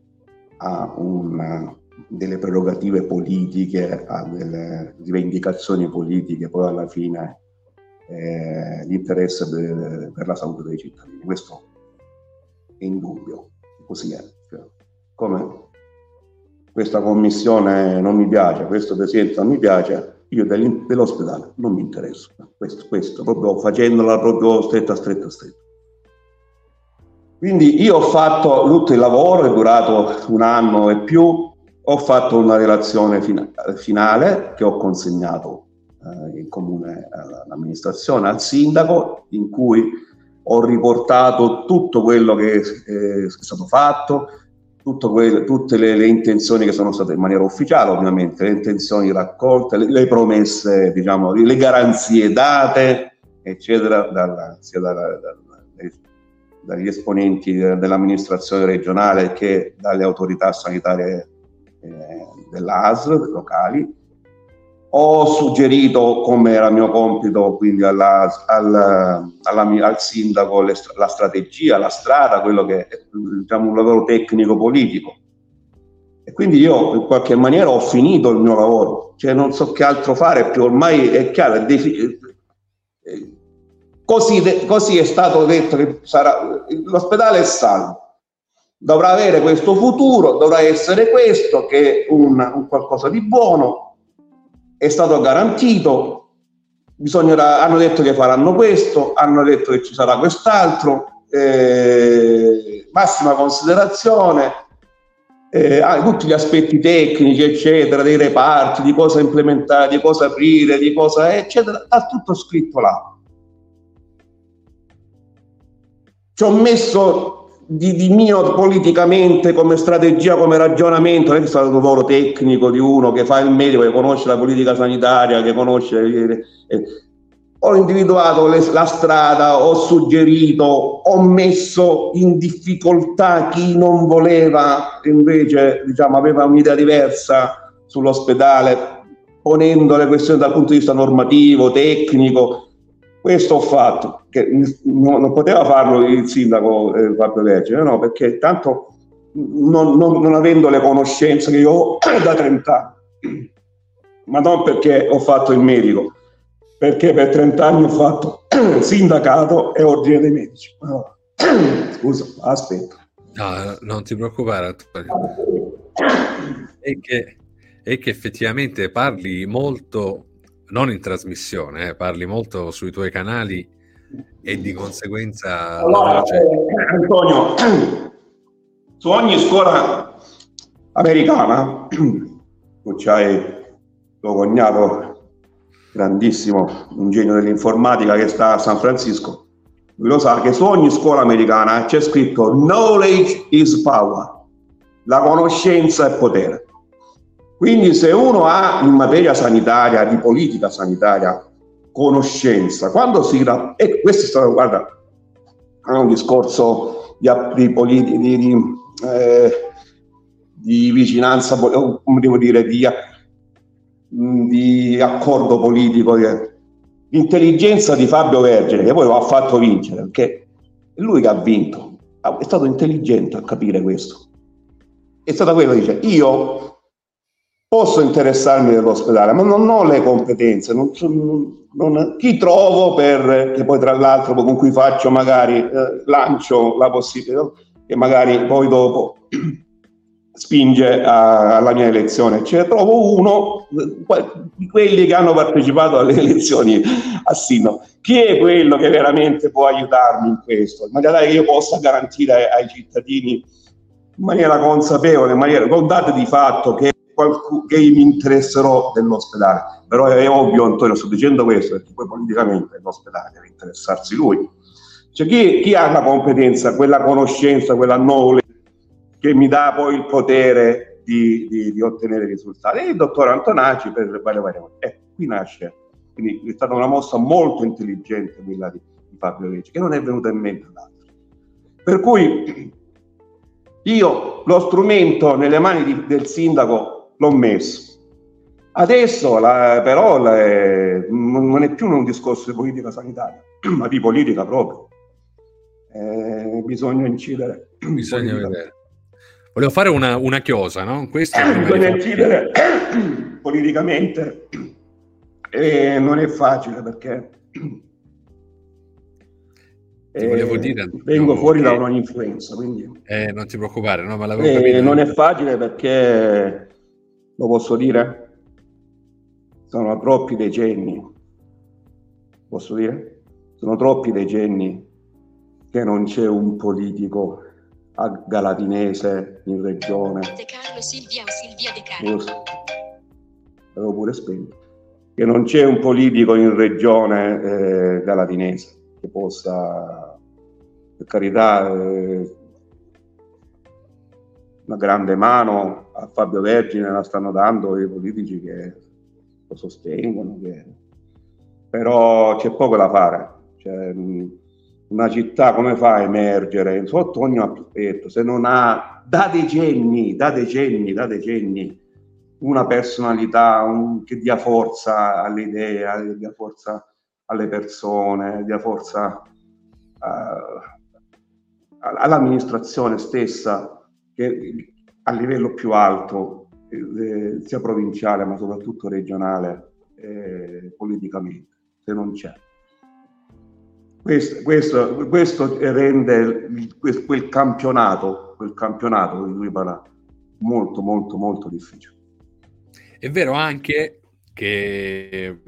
[SPEAKER 2] a un, delle prerogative politiche, a delle rivendicazioni politiche, poi alla fine eh, l'interesse per, per, la salute dei cittadini. Questo è indubbio, così è. Cioè, come questa commissione non mi piace, questo presidente non mi piace, io dell'ospedale non mi interesso. Questo, questo, proprio facendola proprio stretta, stretta, stretta. Quindi io ho fatto tutto il lavoro, è durato un anno e più, ho fatto una relazione fina- finale che ho consegnato eh, in comune all'amministrazione, al sindaco, in cui ho riportato tutto quello che eh, è stato fatto, quelle, tutte le, le, intenzioni che sono state in maniera ufficiale, ovviamente, le intenzioni raccolte, le, le promesse, diciamo, le garanzie date, eccetera, dalla, sia dalla, dalla, dagli esponenti dell'amministrazione regionale che dalle autorità sanitarie eh, dell'ASL locali ho suggerito, come era mio compito, quindi alla, alla, alla, al sindaco le, la strategia, la strada, quello che è diciamo, un lavoro tecnico-politico. E quindi io in qualche maniera ho finito il mio lavoro, cioè non so che altro fare più, ormai è chiaro, è defi- così, de- così è stato detto che sarà, l'ospedale è salvo. Dovrà avere questo futuro, dovrà essere questo, che è un, un qualcosa di buono, è stato garantito, bisognerà, hanno detto che faranno questo, hanno detto che ci sarà quest'altro, eh, massima considerazione, eh, ah, tutti gli aspetti tecnici, eccetera, dei reparti, di cosa implementare, di cosa aprire, di cosa, eccetera, ha tutto scritto là. Ci ho messo di, di, mio politicamente come strategia, come ragionamento, non è stato un lavoro tecnico di uno che fa il medico, che conosce la politica sanitaria, che conosce... Eh, eh, ho individuato le, la strada, ho suggerito, ho messo in difficoltà chi non voleva, invece diciamo, aveva un'idea diversa sull'ospedale, ponendo le questioni dal punto di vista normativo, tecnico, questo ho fatto, che non, poteva farlo il sindaco eh, Fabio Leggere, no, perché tanto non, non, non, avendo le conoscenze che io ho <coughs> da 30 anni, ma non perché ho fatto il medico, perché per 30 anni ho fatto <coughs> sindacato e ordine dei medici. <coughs> Scusa, aspetta.
[SPEAKER 1] No, non ti preoccupare, Antonio. È che, è che effettivamente parli molto non in trasmissione, eh, parli molto sui tuoi canali e di conseguenza...
[SPEAKER 2] Allora, eh, Antonio, su ogni scuola americana, <clears throat> tu c'hai tuo cognato grandissimo, un genio dell'informatica che sta a San Francisco, lui lo sa che su ogni scuola americana c'è scritto knowledge is power, la conoscenza è potere. Quindi se uno ha in materia sanitaria, di politica sanitaria, conoscenza, quando si... E questo è stato, guarda, un discorso di, di, politi, di, di, eh, di vicinanza, come devo dire, di, di accordo politico. L'intelligenza di Fabio Vergine, che poi lo ha fatto vincere, perché è lui che ha vinto, è stato intelligente a capire questo. È stato quello che dice, io posso interessarmi dell'ospedale, ma non ho le competenze, non, non, chi trovo per, che poi tra l'altro con cui faccio magari, eh, lancio la possibilità, che magari poi dopo <clears throat> spinge a, alla mia elezione, cioè trovo uno di quelli che hanno partecipato alle <laughs> elezioni a Sino. Chi è quello che veramente può aiutarmi in questo? In maniera che io possa garantire ai, ai cittadini in maniera consapevole, in maniera con date di fatto che qualcuno che mi interesserò dell'ospedale. Però è ovvio, Antonio, sto dicendo questo perché poi politicamente l'ospedale deve interessarsi lui. Cioè, chi, chi ha la competenza, quella conoscenza, quella knowledge che mi dà poi il potere di, di, di ottenere risultati? E il dottor Antonacci per le varie varie eh, qui nasce. Quindi è stata una mossa molto intelligente quella di, di Fabio Ricci, che non è venuta in mente ad altri. Per cui io lo strumento nelle mani di, del sindaco l'ho messo. Adesso la, però la, non è più un discorso di politica sanitaria, <clears throat> ma di politica proprio. Eh, bisogna incidere. <clears throat>
[SPEAKER 1] Bisogna vedere. Volevo fare una, una chiosa, no?
[SPEAKER 2] Questo Bisogna incidere <clears throat> politicamente e non è facile perché
[SPEAKER 1] eh, dire,
[SPEAKER 2] vengo fuori che... da un'influenza, quindi...
[SPEAKER 1] Eh, non ti preoccupare, no? Ma
[SPEAKER 2] eh, non è facile perché, lo posso dire, sono troppi decenni, posso dire? Sono troppi decenni che non c'è un politico a Galatinese in regione. De Carlo Silvia o Silvia De Carlo. Avevo pure spento. Che non c'è un politico in regione eh, galatinese che possa, per carità, eh, una grande mano a Fabio Vergine la stanno dando i politici che lo sostengono, che... però c'è poco da fare. Cioè, una città come fa a emergere? Sotto ogni aspetto se non ha da decenni, da decenni, da decenni una personalità un, che dia forza alle idee, che dia forza alle persone, dia forza uh, all'amministrazione stessa che a livello più alto, eh, sia provinciale ma soprattutto regionale, eh, politicamente, se non c'è. Questo, questo, questo rende quel, quel, campionato, quel campionato di cui parla, molto, molto, molto difficile.
[SPEAKER 1] È vero anche che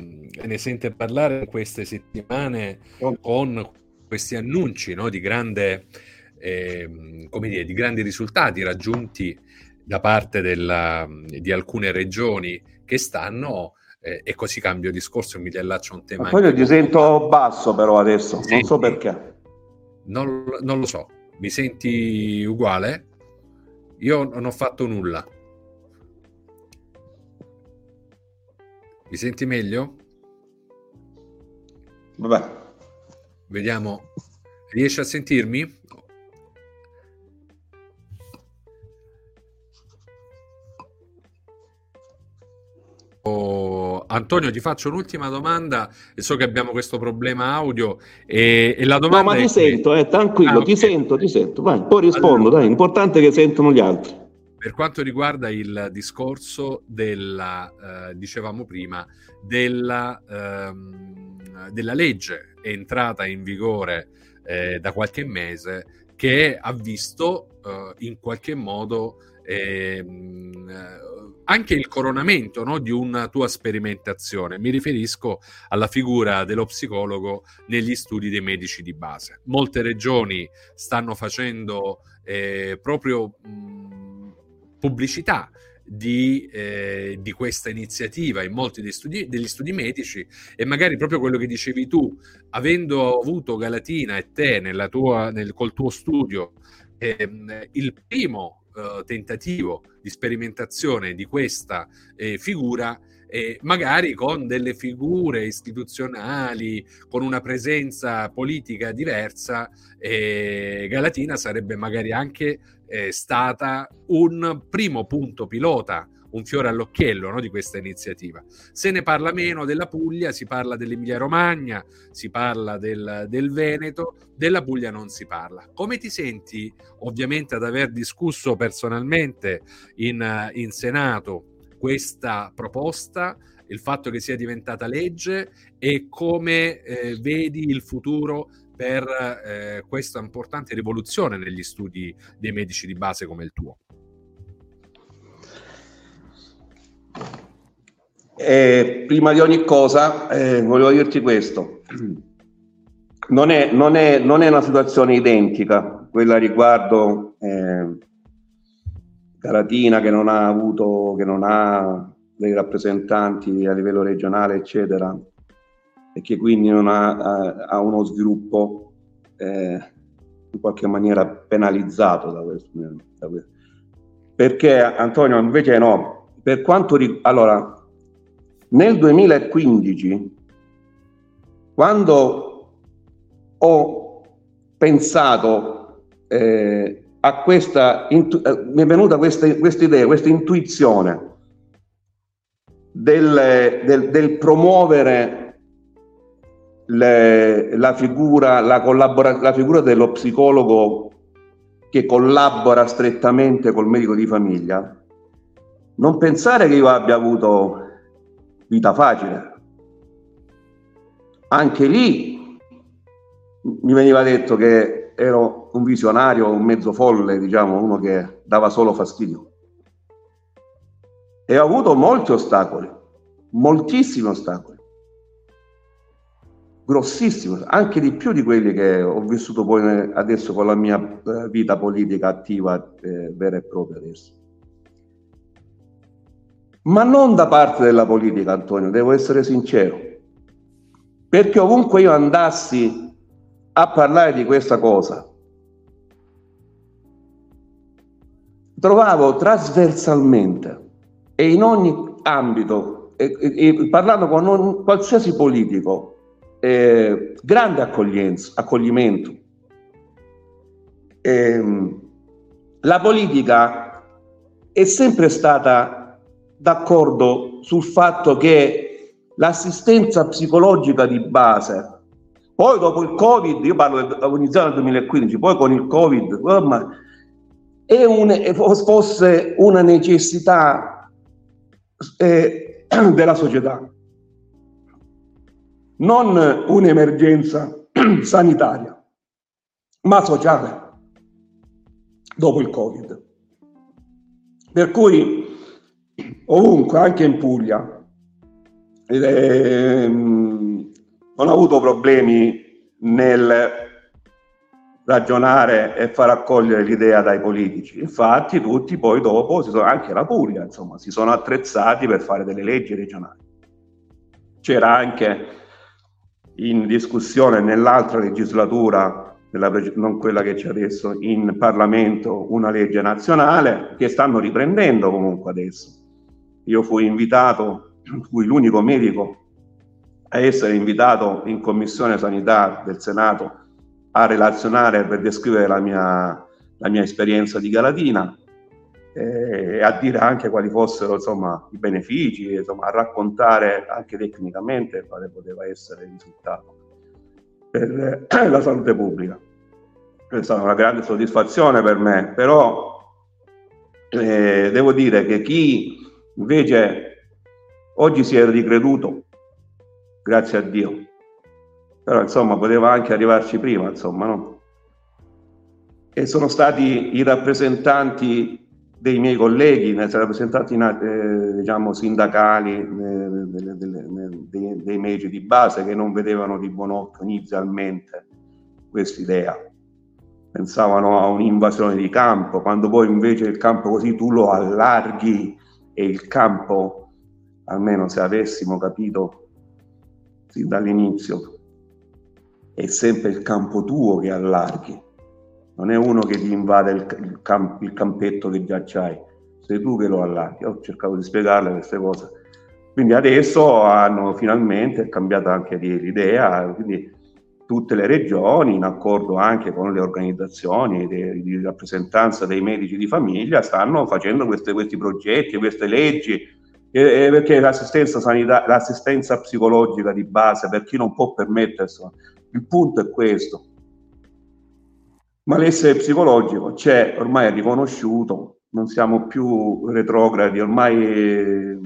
[SPEAKER 1] ne sente parlare queste settimane con questi annunci no, di, grande, eh, dire, di grandi risultati raggiunti da parte della, di alcune regioni che stanno eh, e così cambio discorso e mi riallaccio a un tema.
[SPEAKER 2] Ma poi ti sento basso però adesso, non so perché.
[SPEAKER 1] Non, non, lo so, mi senti uguale? Io non ho fatto nulla. Mi senti meglio?
[SPEAKER 2] Vabbè.
[SPEAKER 1] Vediamo. Riesci a sentirmi? Oh, Antonio, ti faccio un'ultima domanda so che abbiamo questo problema audio e, e la domanda
[SPEAKER 2] No, ma ti sento, eh, tranquillo, ah, okay. ti sento, ti sento. Vai, poi rispondo, allora, dai, l'importante è che sentono gli altri.
[SPEAKER 1] Per quanto riguarda il discorso della, eh, dicevamo prima, della, ehm, della legge entrata in vigore eh, da qualche mese che ha visto eh, in qualche modo ehm, anche il coronamento no, di una tua sperimentazione. Mi riferisco alla figura dello psicologo negli studi dei medici di base. Molte regioni stanno facendo eh, proprio mh, pubblicità di, eh, di, questa iniziativa in molti degli studi, degli studi, medici e magari proprio quello che dicevi tu, avendo avuto Galatina e te tua, nel, col tuo studio ehm, il primo uh, tentativo di sperimentazione di questa eh, figura, eh, magari con delle figure istituzionali, con una presenza politica diversa, eh, Galatina sarebbe magari anche eh, stata un primo punto pilota un fiore all'occhiello no, di questa iniziativa. Se ne parla meno della Puglia, si parla dell'Emilia Romagna, si parla del, del Veneto, della Puglia non si parla. Come ti senti, ovviamente, ad aver discusso personalmente in, in Senato questa proposta? il fatto che sia diventata legge e come eh, vedi il futuro per eh, questa importante rivoluzione negli studi dei medici di base come il tuo.
[SPEAKER 2] Eh, prima di ogni cosa eh, volevo dirti questo. Non è, non, è, non è, una situazione identica quella riguardo eh, Caratina che non ha avuto, che non ha dei rappresentanti a livello regionale, eccetera, e che quindi non ha, ha, uno sviluppo eh, in qualche maniera penalizzato da questo, da questo. Perché Antonio invece no, per quanto riguarda... Allora, nel 2015, quando ho pensato eh, a questa, intu- eh, mi è venuta questa, idea, questa intuizione del, del, del promuovere le, la, figura, la, collabora- la figura dello psicologo che collabora strettamente col medico di famiglia, non pensare che io abbia avuto vita facile. Anche lì mi veniva detto che ero un visionario, un mezzo folle, diciamo, uno che dava solo fastidio. E ho avuto molti ostacoli, moltissimi ostacoli, grossissimi, anche di più di quelli che ho vissuto poi adesso con la mia eh, vita politica attiva eh, vera e propria adesso. Ma non da parte della politica, Antonio, devo essere sincero, perché ovunque io andassi a parlare di questa cosa, trovavo trasversalmente e in ogni ambito, e, e, parlando con un, qualsiasi politico, eh, grande accoglimento. Eh, la politica è sempre stata d'accordo sul fatto che l'assistenza psicologica di base, poi dopo il Covid, io parlo ho iniziato nel 2015, poi con il Covid, oh, è un, fosse una necessità eh, <clears throat> della società, non un'emergenza <clears throat> sanitaria, ma sociale dopo il Covid. Per cui ovunque, anche in Puglia, eh, non ho avuto problemi nel ragionare e far accogliere l'idea dai politici. Infatti tutti poi dopo, sono, anche la Puglia, insomma, si sono attrezzati per fare delle leggi regionali. C'era anche in discussione nell'altra legislatura, nella, non quella che c'è adesso, in Parlamento una legge nazionale che stanno riprendendo comunque adesso. Io fui invitato, fui l'unico medico a essere invitato in Commissione Sanità del Senato a relazionare per descrivere la mia, la mia esperienza di Galatina eh, e a dire anche quali fossero insomma, i benefici, insomma, a raccontare anche tecnicamente quale poteva essere il risultato per eh, <clears throat> la salute pubblica. È stata una grande soddisfazione per me, però eh, devo dire che chi invece oggi si è ricreduto, grazie a Dio, però insomma poteva anche arrivarci prima, insomma, no? E sono stati i rappresentanti dei miei colleghi, i rappresentanti eh, diciamo, sindacali eh, delle, delle, dei, dei medici di base che non vedevano di buon occhio inizialmente quest'idea. Pensavano a un'invasione di campo, quando poi invece il campo così tu lo allarghi e il campo, almeno se avessimo capito sin dall'inizio, è sempre il campo tuo che allarghi, non è uno che ti invade il, il, camp, il campetto che già c'hai, sei tu che lo allarghi. Ho cercato di spiegarle queste cose. Quindi adesso hanno finalmente cambiato anche l'idea, quindi tutte le regioni, in accordo anche con le organizzazioni di, di rappresentanza dei medici di famiglia, stanno facendo queste, questi progetti, queste leggi, eh, perché l'assistenza, sanitaria, l'assistenza psicologica di base per chi non può permettersi il punto è questo. Malessere psicologico c'è, ormai è riconosciuto, non siamo più retrogradi, ormai eh,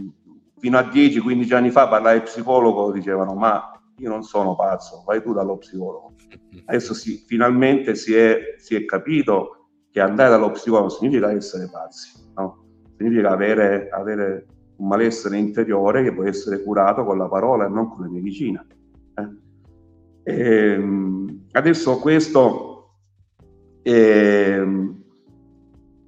[SPEAKER 2] fino a 10-15 anni fa parlare psicologo dicevano ma io non sono pazzo, vai tu dallo psicologo. <laughs> Adesso sì, finalmente si è, si è capito che andare dallo psicologo significa essere pazzi, no? significa avere, avere, un malessere interiore che può essere curato con la parola e non con la medicina. Eh? E, ehm, adesso questo è, ehm,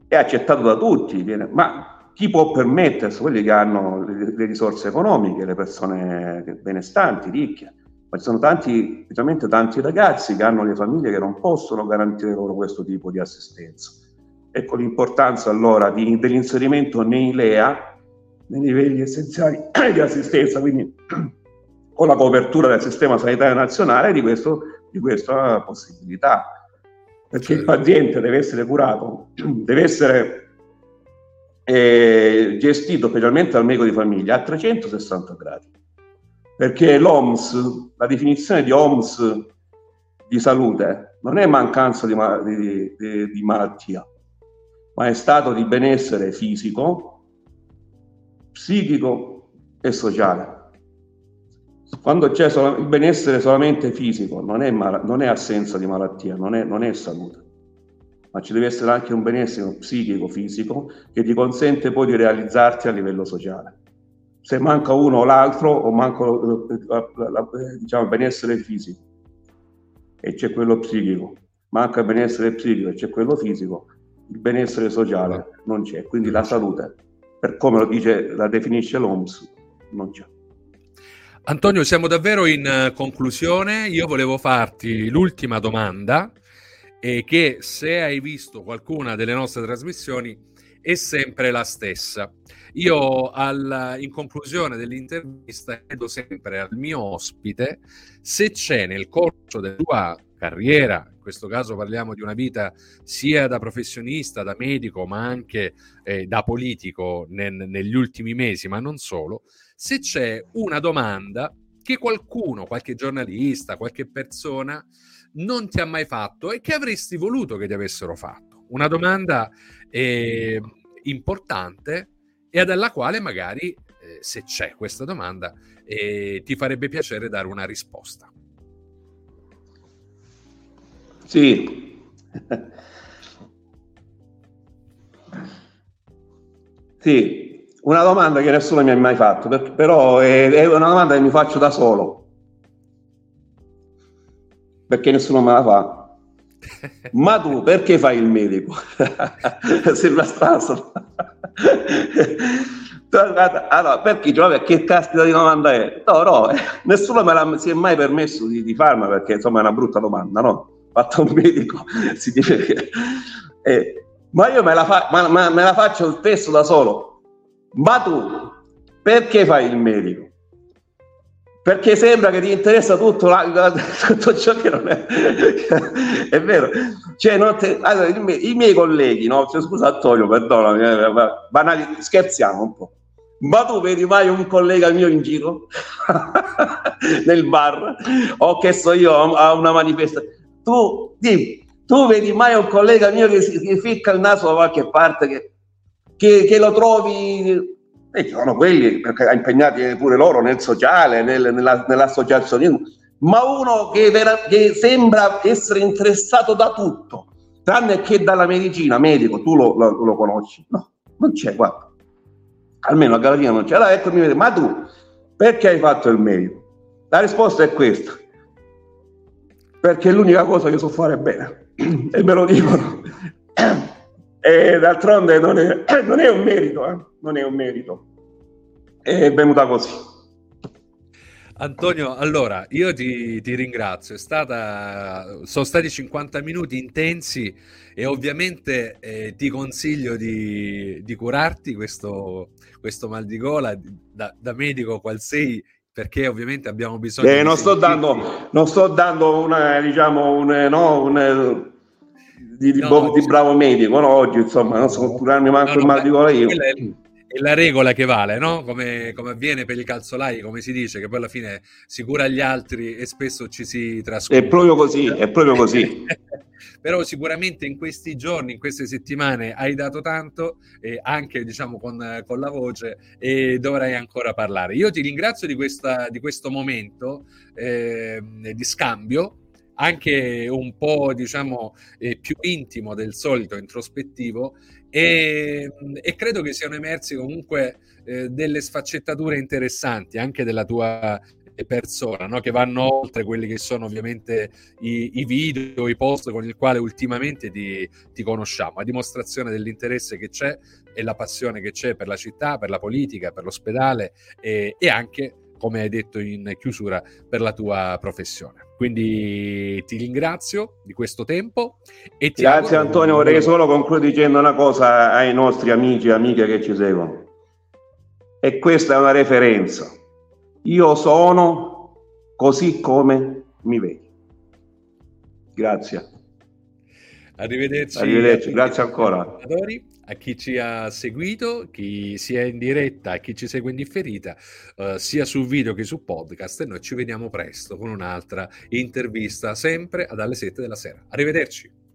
[SPEAKER 2] è, accettato da tutti, ma chi può permettersi? Quelli che hanno le, le risorse economiche, le persone benestanti, ricche. Ma ci sono tanti, specialmente tanti ragazzi che hanno le famiglie che non possono garantire loro questo tipo di assistenza. Ecco l'importanza allora di, dell'inserimento nei LEA, nei livelli essenziali <clears throat> di assistenza, quindi <clears throat> con la copertura del sistema sanitario nazionale di, questo, di questa possibilità. Perché il paziente deve essere curato, <clears throat> deve essere eh, gestito specialmente dal medico di famiglia a 360 gradi. Perché l'OMS, la definizione di OMS di salute, non è mancanza di, di, di, di malattia, ma è stato di benessere fisico, psichico e sociale. Quando c'è il benessere solamente fisico, non è, mal, non è assenza di malattia, non è, non è salute, ma ci deve essere anche un benessere psichico, fisico, che ti consente poi di realizzarti a livello sociale. Se manca uno o l'altro, o manca diciamo, il benessere fisico e c'è quello psichico, manca il benessere psichico e c'è quello fisico, il benessere sociale non c'è. Quindi la salute, per come lo dice, la definisce l'OMS, non c'è.
[SPEAKER 1] Antonio, siamo davvero in eh, conclusione. Io volevo farti l'ultima domanda, e che se hai visto qualcuna delle nostre trasmissioni è sempre la stessa. Io al, in conclusione dell'intervista chiedo sempre al mio ospite se c'è nel corso della tua carriera, in questo caso parliamo di una vita sia da professionista, da medico, ma anche eh, da politico nel, negli ultimi mesi, ma non solo, se c'è una domanda che qualcuno, qualche giornalista, qualche persona non ti ha mai fatto e che avresti voluto che ti avessero fatto. Una domanda eh, importante e alla quale magari, eh, se c'è questa domanda, eh, ti farebbe piacere dare una risposta.
[SPEAKER 2] Sì. <laughs> sì, una domanda che nessuno mi ha mai fatto, però è, una domanda che mi faccio da solo. Perché nessuno me la fa. <laughs> Ma tu perché fai il medico? <laughs> Sembra strano. allora, perché cioè, che caspita di domanda è? No, no, nessuno me la, si è mai permesso di, di farla perché insomma è una brutta domanda, no? Fatto un medico, <laughs> si dice che... Eh, ma io me la, fa, ma, ma, me la faccio spesso da solo ma tu perché fai il medico? Perché sembra che ti interessa tutto, la, tutto ciò che non è. <laughs> è vero. Cioè, te, allora, i, miei, i, miei colleghi, no? Cioè, scusa Antonio, perdonami, eh, banali, scherziamo un po'. Ma tu vedi mai un collega mio in giro <laughs> nel bar o che so io a una manifestazione? Tu, dimmi, tu vedi mai un collega mio che si ficca il naso da qualche parte che che, che lo trovi e ci sono quelli perché impegnati pure loro nel sociale, nel, nella, nell'associazionismo, ma uno che, vera, che, sembra essere interessato da tutto, tranne che dalla medicina, medico, tu lo, lo, lo conosci? No, non c'è, guarda. Almeno a Galatina non c'è. Allora ecco mi vede, ma tu perché hai fatto il medico? La risposta è questa. Perché è l'unica cosa che so fare bene. <clears throat> e me lo dicono. <clears throat> E d'altronde non è, <clears throat> non è un merito, eh? non è un merito. È venuta così.
[SPEAKER 1] Antonio, allora io ti, ti, ringrazio, stata, sono stati 50 minuti intensi e ovviamente eh, ti consiglio di, di curarti questo, questo, mal di gola da, da medico qual sei perché ovviamente abbiamo bisogno
[SPEAKER 2] eh, non, sto dando, non sto dando una, diciamo, un, no, un di, di, no, bo- di bravo medico, no? oggi insomma non so curarmi manco no, il mal di gola io.
[SPEAKER 1] È, è la regola che vale, no? Come, come, avviene per i calzolai, come si dice, che poi alla fine si cura gli altri e spesso ci si trascura.
[SPEAKER 2] È proprio così, è proprio così. <laughs>
[SPEAKER 1] Però sicuramente in questi giorni, in queste settimane hai dato tanto, eh, anche diciamo con, con, la voce, e dovrai ancora parlare. Io ti ringrazio di, questa, di questo momento eh, di scambio anche un po' diciamo eh, più intimo del solito, introspettivo e, e credo che siano emersi comunque eh, delle sfaccettature interessanti anche della tua persona, no? che vanno oltre quelli che sono ovviamente i, i video, i post con il quale ultimamente ti, ti, conosciamo, a dimostrazione dell'interesse che c'è e la passione che c'è per la città, per la politica, per l'ospedale e, e anche come hai detto in chiusura, per la tua professione. Quindi ti ringrazio di questo tempo. E ti
[SPEAKER 2] Grazie Antonio, vorrei solo concludere dicendo una cosa ai nostri amici e amiche che ci seguono. E questa è una referenza. Io sono così come mi vedi. Grazie.
[SPEAKER 1] Arrivederci.
[SPEAKER 2] Arrivederci, grazie ancora.
[SPEAKER 1] A chi ci ha seguito, chi sia in diretta e chi ci segue in differita, uh, sia su video che su podcast. E noi ci vediamo presto con un'altra intervista, sempre dalle 7 della sera. Arrivederci.